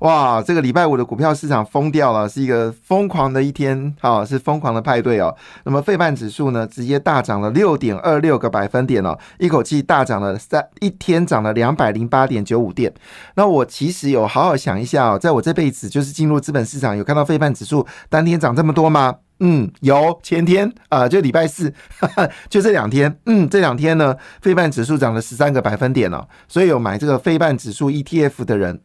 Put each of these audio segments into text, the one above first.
哇，这个礼拜五的股票市场疯掉了，是一个疯狂的一天，好，是疯狂的派对哦。那么费半指数呢，直接大涨了六点二六个百分点哦，一口气大涨了三，一天涨了两百零八点九五点。那我其实有好好想一下哦，在我这辈子就是进入资本市场，有看到费半指数当天涨这么多吗？嗯，有前天啊，就礼拜四，就这两天，嗯，这两天呢，费半指数涨了十三个百分点哦，所以有买这个费半指数 ETF 的人。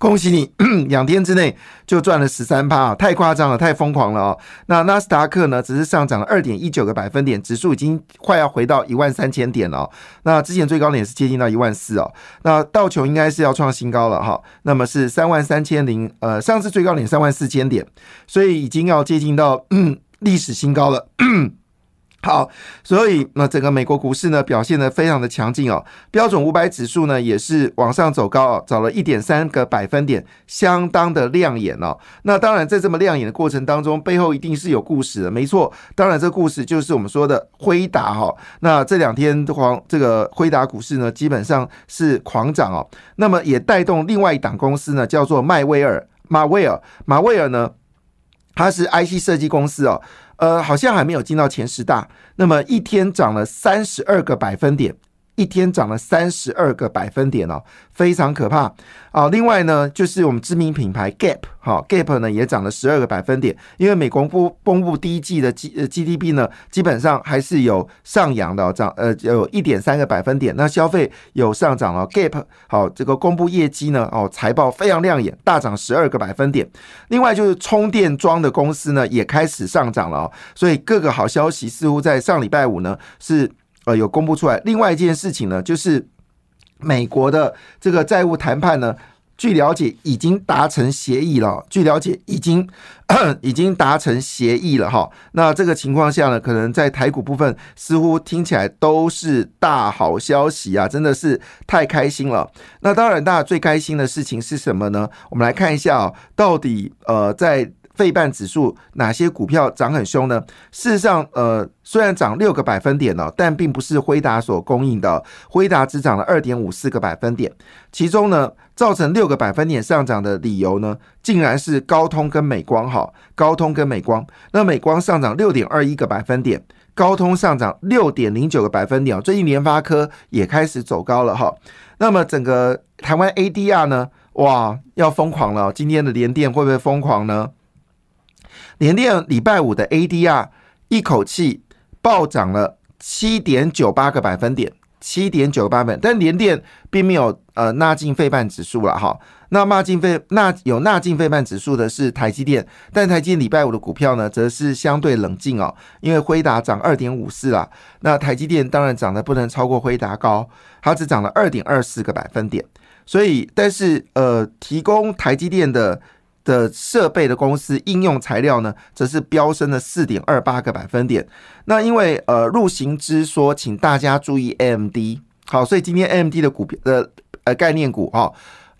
恭喜你，两天之内就赚了十三趴，太夸张了，太疯狂了哦。那纳斯达克呢，只是上涨了二点一九个百分点，指数已经快要回到一万三千点了。那之前最高点是接近到一万四哦。那道琼应该是要创新高了哈，那么是三万三千零，呃，上次最高点三万四千点，所以已经要接近到历史新高了。好，所以那整个美国股市呢表现的非常的强劲哦，标准五百指数呢也是往上走高哦，涨了一点三个百分点，相当的亮眼哦。那当然在这么亮眼的过程当中，背后一定是有故事的，没错。当然这个故事就是我们说的辉达哈。那这两天黄这个辉达股市呢基本上是狂涨哦，那么也带动另外一档公司呢叫做迈威尔马威尔马威尔呢，它是 IC 设计公司哦。呃，好像还没有进到前十大。那么一天涨了三十二个百分点。一天涨了三十二个百分点哦，非常可怕啊！另外呢，就是我们知名品牌 Gap，哈，Gap 呢也涨了十二个百分点，因为美国公公布第一季的 G GDP 呢，基本上还是有上扬的，涨呃有一点三个百分点。那消费有上涨了，Gap 好这个公布业绩呢，哦财报非常亮眼，大涨十二个百分点。另外就是充电桩的公司呢，也开始上涨了哦，所以各个好消息似乎在上礼拜五呢是。有公布出来。另外一件事情呢，就是美国的这个债务谈判呢，据了解已经达成协议了。据了解，已经 已经达成协议了哈。那这个情况下呢，可能在台股部分似乎听起来都是大好消息啊，真的是太开心了。那当然，大家最开心的事情是什么呢？我们来看一下啊，到底呃在。费半指数哪些股票涨很凶呢？事实上，呃，虽然涨六个百分点呢，但并不是辉达所供应的。辉达只涨了二点五四个百分点，其中呢，造成六个百分点上涨的理由呢，竟然是高通跟美光哈。高通跟美光，那美光上涨六点二一个百分点，高通上涨六点零九个百分点。最近联发科也开始走高了哈。那么整个台湾 ADR 呢，哇，要疯狂了！今天的联电会不会疯狂呢？联电礼拜五的 ADR 一口气暴涨了七点九八个百分点，七点九八分，但联电并没有呃纳进费半指数了哈。那纳进费纳有纳进费半指数的是台积电，但台积电礼拜五的股票呢，则是相对冷静哦，因为辉达涨二点五四啦，那台积电当然涨得不能超过辉达高，它只涨了二点二四个百分点，所以但是呃提供台积电的。的设备的公司应用材料呢，则是飙升了四点二八个百分点。那因为呃，入行之说，请大家注意 AMD，好，所以今天 AMD 的股票的呃概念股哈，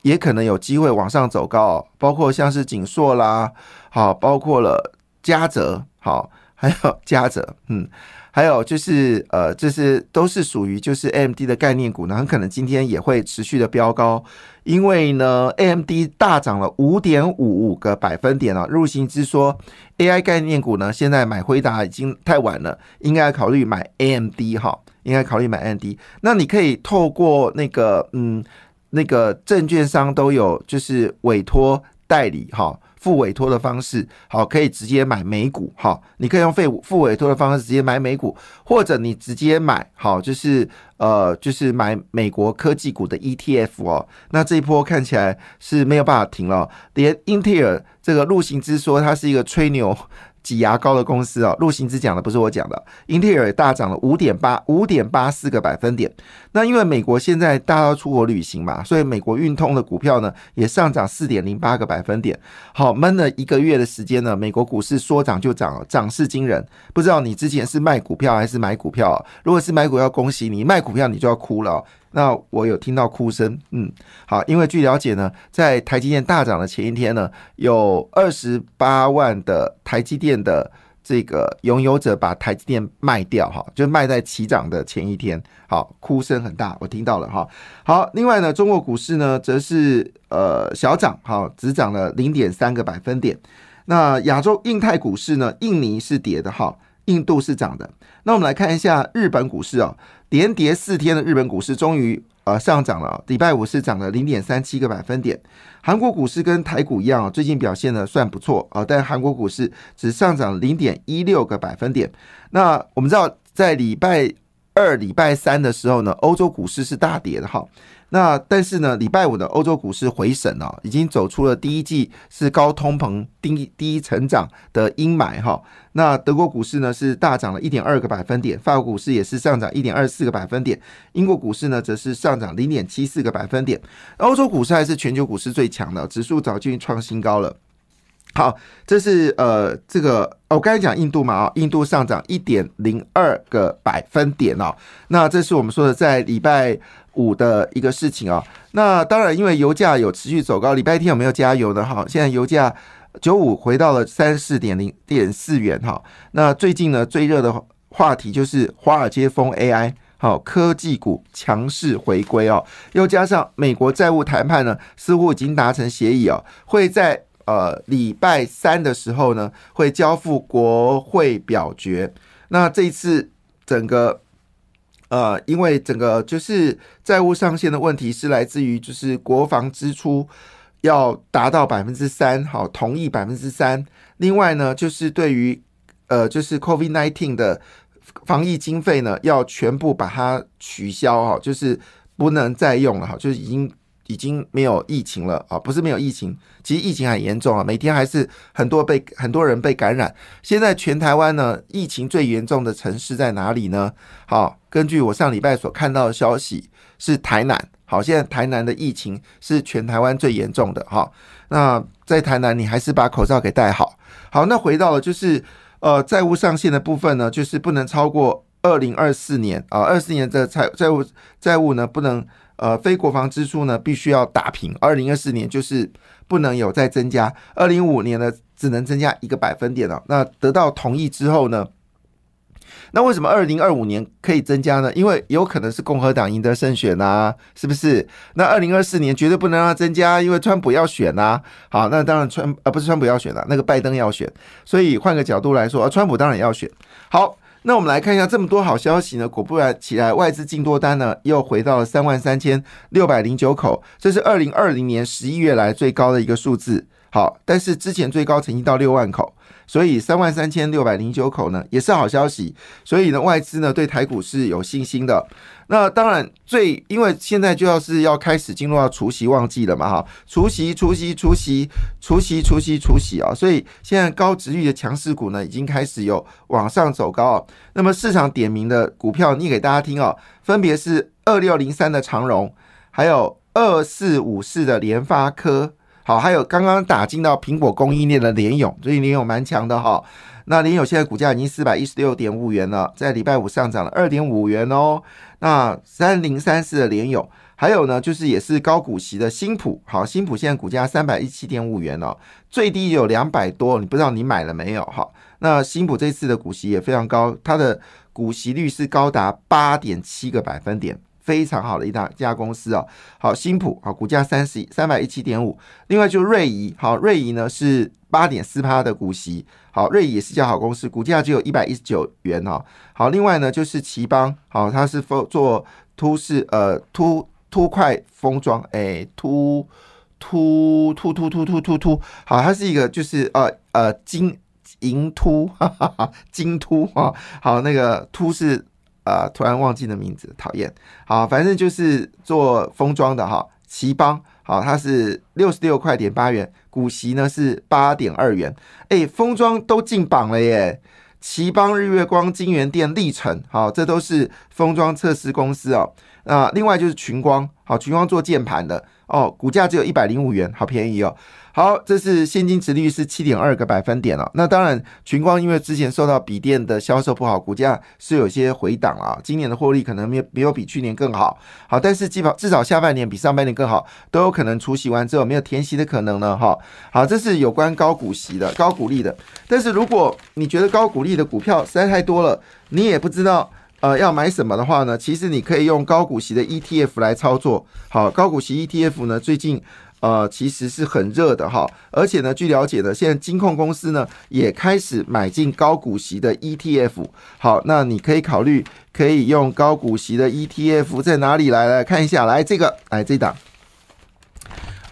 也可能有机会往上走高哦，包括像是景硕啦，好，包括了嘉泽，好，还有嘉泽，嗯。还有就是，呃，这是都是属于就是 AMD 的概念股呢，很可能今天也会持续的飙高，因为呢，AMD 大涨了五点五五个百分点啊。入行之说，AI 概念股呢，现在买辉达已经太晚了，应该考虑买 AMD 哈，应该考虑买 AMD。那你可以透过那个，嗯，那个证券商都有就是委托代理哈。付委托的方式，好，可以直接买美股，哈，你可以用费付委托的方式直接买美股，或者你直接买，好，就是呃，就是买美国科技股的 ETF 哦。那这一波看起来是没有办法停了，连英特尔这个陆行之说它是一个吹牛。挤牙膏的公司哦，陆行之讲的不是我讲的，英特尔大涨了五点八五点八四个百分点。那因为美国现在大家要出国旅行嘛，所以美国运通的股票呢也上涨四点零八个百分点。好，闷了一个月的时间呢，美国股市说涨就涨，涨势惊人。不知道你之前是卖股票还是买股票？如果是买股票，恭喜你；卖股票你就要哭了。那我有听到哭声，嗯，好，因为据了解呢，在台积电大涨的前一天呢，有二十八万的台积电的这个拥有者把台积电卖掉，哈，就卖在起涨的前一天，好，哭声很大，我听到了，哈，好，另外呢，中国股市呢，则是呃小涨，哈，只涨了零点三个百分点，那亚洲印太股市呢，印尼是跌的，哈，印度是涨的，那我们来看一下日本股市啊。连跌四天的日本股市终于呃上涨了，礼拜五是涨了零点三七个百分点。韩国股市跟台股一样，最近表现的算不错啊，但韩国股市只上涨零点一六个百分点。那我们知道，在礼拜二、礼拜三的时候呢，欧洲股市是大跌的哈。那但是呢，礼拜五的欧洲股市回审了，已经走出了第一季是高通膨、低低成长的阴霾哈。那德国股市呢是大涨了一点二个百分点，法国股市也是上涨一点二四个百分点，英国股市呢则是上涨零点七四个百分点。欧洲股市还是全球股市最强的，指数早就创新高了。好，这是呃这个我刚才讲印度嘛啊，印度上涨一点零二个百分点哦。那这是我们说的在礼拜。五的一个事情啊，那当然，因为油价有持续走高，礼拜天有没有加油呢？哈，现在油价九五回到了三四点零点四元哈。那最近呢，最热的话题就是华尔街风 AI，好，科技股强势回归哦，又加上美国债务谈判呢，似乎已经达成协议哦，会在呃礼拜三的时候呢，会交付国会表决。那这一次整个。呃，因为整个就是债务上限的问题是来自于就是国防支出要达到百分之三，好，同意百分之三。另外呢，就是对于呃，就是 COVID nineteen 的防疫经费呢，要全部把它取消，哈，就是不能再用了，哈，就是已经。已经没有疫情了啊，不是没有疫情，其实疫情很严重啊，每天还是很多被很多人被感染。现在全台湾呢，疫情最严重的城市在哪里呢？好，根据我上礼拜所看到的消息，是台南。好，现在台南的疫情是全台湾最严重的哈。那在台南，你还是把口罩给戴好。好，那回到了就是呃债务上限的部分呢，就是不能超过二零二四年啊，二四年的债债务债务呢不能。呃，非国防支出呢，必须要打平。二零二四年就是不能有再增加，二零五年呢只能增加一个百分点了。那得到同意之后呢，那为什么二零二五年可以增加呢？因为有可能是共和党赢得胜选呐，是不是？那二零二四年绝对不能让它增加，因为川普要选呐。好，那当然川呃不是川普要选了，那个拜登要选，所以换个角度来说，川普当然要选。好。那我们来看一下这么多好消息呢，果不然起来，外资净多单呢又回到了三万三千六百零九口，这是二零二零年十一月来最高的一个数字。好，但是之前最高曾经到六万口。所以三万三千六百零九口呢，也是好消息。所以呢，外资呢对台股是有信心的。那当然，最因为现在就要是要开始进入到除夕旺季了嘛，哈，除夕、除夕、除夕、除夕、除夕、除夕啊，所以现在高值率的强势股呢，已经开始有往上走高啊。那么市场点名的股票，念给大家听哦，分别是二六零三的长荣，还有二四五四的联发科。好，还有刚刚打进到苹果供应链的联勇，最近联勇蛮强的哈。那联勇现在股价已经四百一十六点五元了，在礼拜五上涨了二点五元哦。那三零三四的联勇，还有呢，就是也是高股息的新普，好，新普现在股价三百一七点五元哦，最低有两百多，你不知道你买了没有哈？那新普这次的股息也非常高，它的股息率是高达八点七个百分点。非常好的一大家公司哦。好，新普好，股价三十三百一七点五。另外就是瑞仪，好，瑞仪呢是八点四趴的股息，好，瑞仪也是家好公司，股价只有一百一十九元哦。好，另外呢就是奇邦，好，它是做突式呃突突块封装，哎、突突突突突突突突，好，它是一个就是呃呃金。银突，哈哈哈，金突啊，好，那个突是啊！突然忘记的名字，讨厌。好，反正就是做封装的哈。奇邦好，它是六十六块点八元，股息呢是八点二元。哎，封装都进榜了耶！奇邦、日月光、金源店、历程，好，这都是封装测试公司哦。那另外就是群光，好，群光做键盘的哦，股价只有一百零五元，好便宜哦。好，这是现金值率是七点二个百分点了。那当然，群光因为之前受到笔电的销售不好，股价是有些回档啊。今年的获利可能没有没有比去年更好。好，但是基本至少下半年比上半年更好，都有可能除息完之后没有填息的可能呢。哈，好，这是有关高股息的、高股利的。但是如果你觉得高股利的股票实在太多了，你也不知道呃要买什么的话呢，其实你可以用高股息的 ETF 来操作。好，高股息 ETF 呢，最近。呃，其实是很热的哈，而且呢，据了解呢，现在金控公司呢也开始买进高股息的 ETF。好，那你可以考虑可以用高股息的 ETF 在哪里来来看一下，来这个，来这档。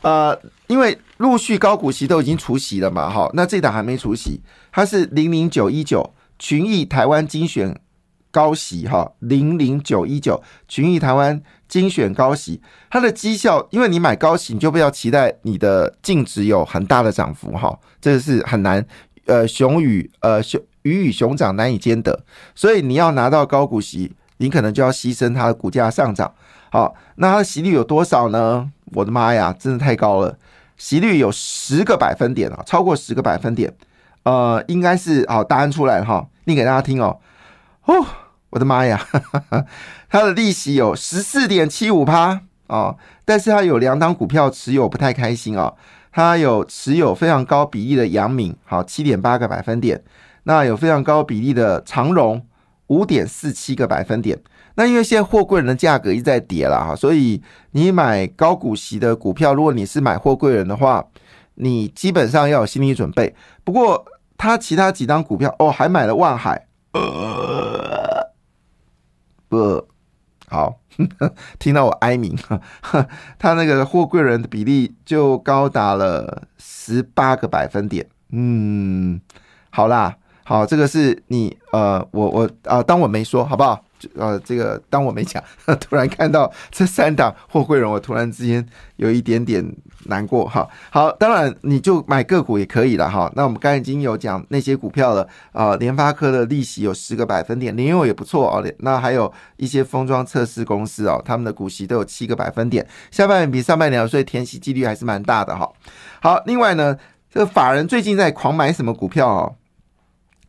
呃，因为陆续高股息都已经除息了嘛，哈，那这档还没除息，它是零零九一九群益台湾精选。高息哈零零九一九群益台湾精选高息，它的绩效，因为你买高息，你就不要期待你的净值有很大的涨幅哈，这个是很难，呃，熊与呃熊鱼与熊掌难以兼得，所以你要拿到高股息，你可能就要牺牲它的股价上涨。好，那它的息率有多少呢？我的妈呀，真的太高了，息率有十个百分点啊，超过十个百分点，呃，应该是好答案出来哈，念给大家听哦。哦，我的妈呀！它的利息有十四点七五趴哦，但是它有两档股票持有不太开心哦。它有持有非常高比例的阳明，好七点八个百分点。那有非常高比例的长荣，五点四七个百分点。那因为现在货柜人的价格一直在跌了哈，所以你买高股息的股票，如果你是买货柜人的话，你基本上要有心理准备。不过他其他几张股票哦，还买了万海。呃，不好，听到我哀鸣，他那个货柜人的比例就高达了十八个百分点。嗯，好啦，好，这个是你呃，我我啊，当我没说，好不好？呃，这个当我没讲，突然看到这三档货柜人，我突然之间有一点点难过哈。好，当然你就买个股也可以了哈。那我们刚才已经有讲那些股票了啊，联发科的利息有十个百分点，联友也不错哦。那还有一些封装测试公司哦，他们的股息都有七个百分点，下半年比上半年所以填息几率还是蛮大的哈。好，另外呢，这个法人最近在狂买什么股票哦？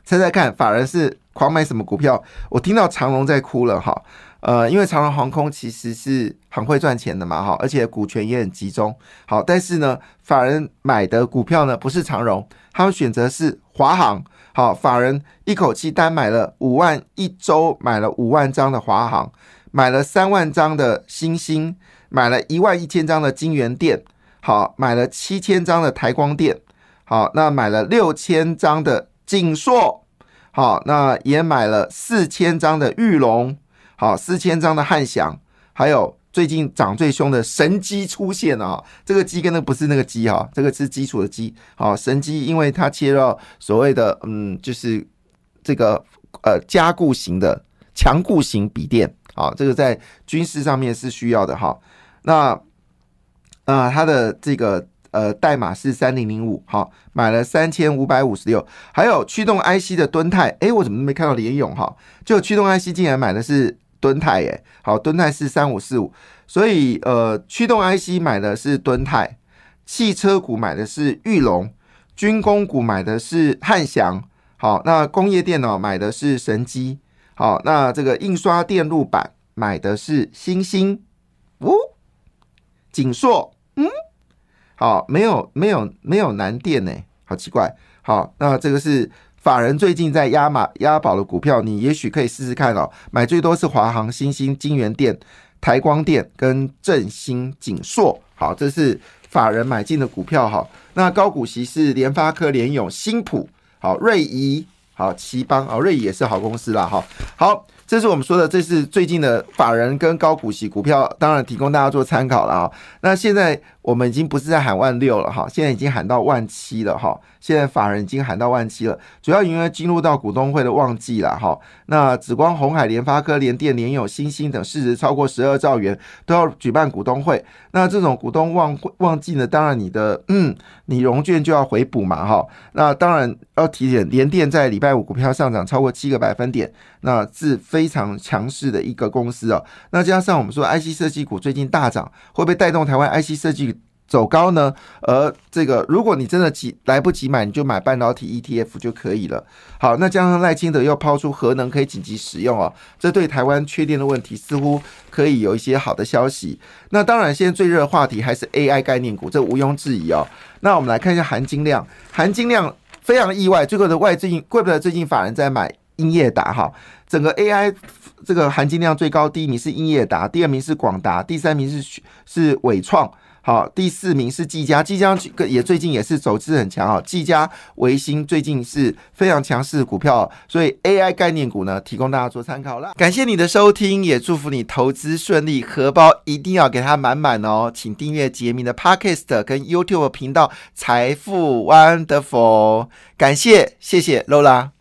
猜猜看，法人是？狂买什么股票？我听到长荣在哭了哈，呃，因为长荣航空其实是很会赚钱的嘛哈，而且股权也很集中。好，但是呢，法人买的股票呢不是长荣，他们选择是华航。好，法人一口气单买了五万，一周买了五万张的华航，买了三万张的新星，买了一万一千张的金源店，好，买了七千张的台光电，好，那买了六千张的锦硕。好，那也买了四千张的玉龙，好，四千张的汉翔，还有最近涨最凶的神机出现了啊！这个机跟那不是那个机哈，这个是基础的机。好，神机因为它切到所谓的嗯，就是这个呃加固型的强固型笔电，好，这个在军事上面是需要的哈。那啊，它的这个。呃，代码是三零零五，好，买了三千五百五十六。还有驱动 IC 的敦泰，哎，我怎么没看到联勇哈？就驱动 IC 竟然买的是敦泰，哎，好，敦泰是三五四五，所以呃，驱动 IC 买的是敦泰，汽车股买的是玉龙，军工股买的是汉翔，好，那工业电脑买的是神机，好，那这个印刷电路板买的是星星，哦，锦硕，好，没有没有没有南电呢，好奇怪。好，那这个是法人最近在压马压宝的股票，你也许可以试试看哦。买最多是华航、新兴、金源电、台光电跟振兴、锦硕。好，这是法人买进的股票哈。那高股息是联发科、联永、新普、好瑞仪、好奇邦啊，瑞仪也是好公司啦哈。好。这是我们说的，这是最近的法人跟高股息股票，当然提供大家做参考了啊。那现在我们已经不是在喊万六了哈，现在已经喊到万七了哈。现在法人已经喊到万七了，主要因为进入到股东会的旺季了哈。那紫光、红海、联发科、联电、联友、新兴等市值超过十二兆元都要举办股东会。那这种股东旺旺季呢，当然你的嗯，你融券就要回补嘛哈。那当然要提点，联电在礼拜五股票上涨超过七个百分点，那自非。非常强势的一个公司哦。那加上我们说 IC 设计股最近大涨，会不会带动台湾 IC 设计？走高呢，而这个如果你真的急来不及买，你就买半导体 ETF 就可以了。好，那加上赖清德又抛出核能可以紧急使用哦，这对台湾缺电的问题似乎可以有一些好的消息。那当然，现在最热的话题还是 AI 概念股，这毋庸置疑哦。那我们来看一下含金量，含金量非常意外，最后的外最近怪不得最近法人在买英业达哈，整个 AI 这个含金量最高，第一名是英业达，第二名是广达，第三名是是伟创。好，第四名是技嘉，技嘉也最近也是走势很强啊。技嘉、维新最近是非常强势股票，所以 AI 概念股呢，提供大家做参考了。感谢你的收听，也祝福你投资顺利，荷包一定要给它满满哦。请订阅杰明的 Podcast 跟 YouTube 频道财富 Wonderful，感谢，谢谢 Lola。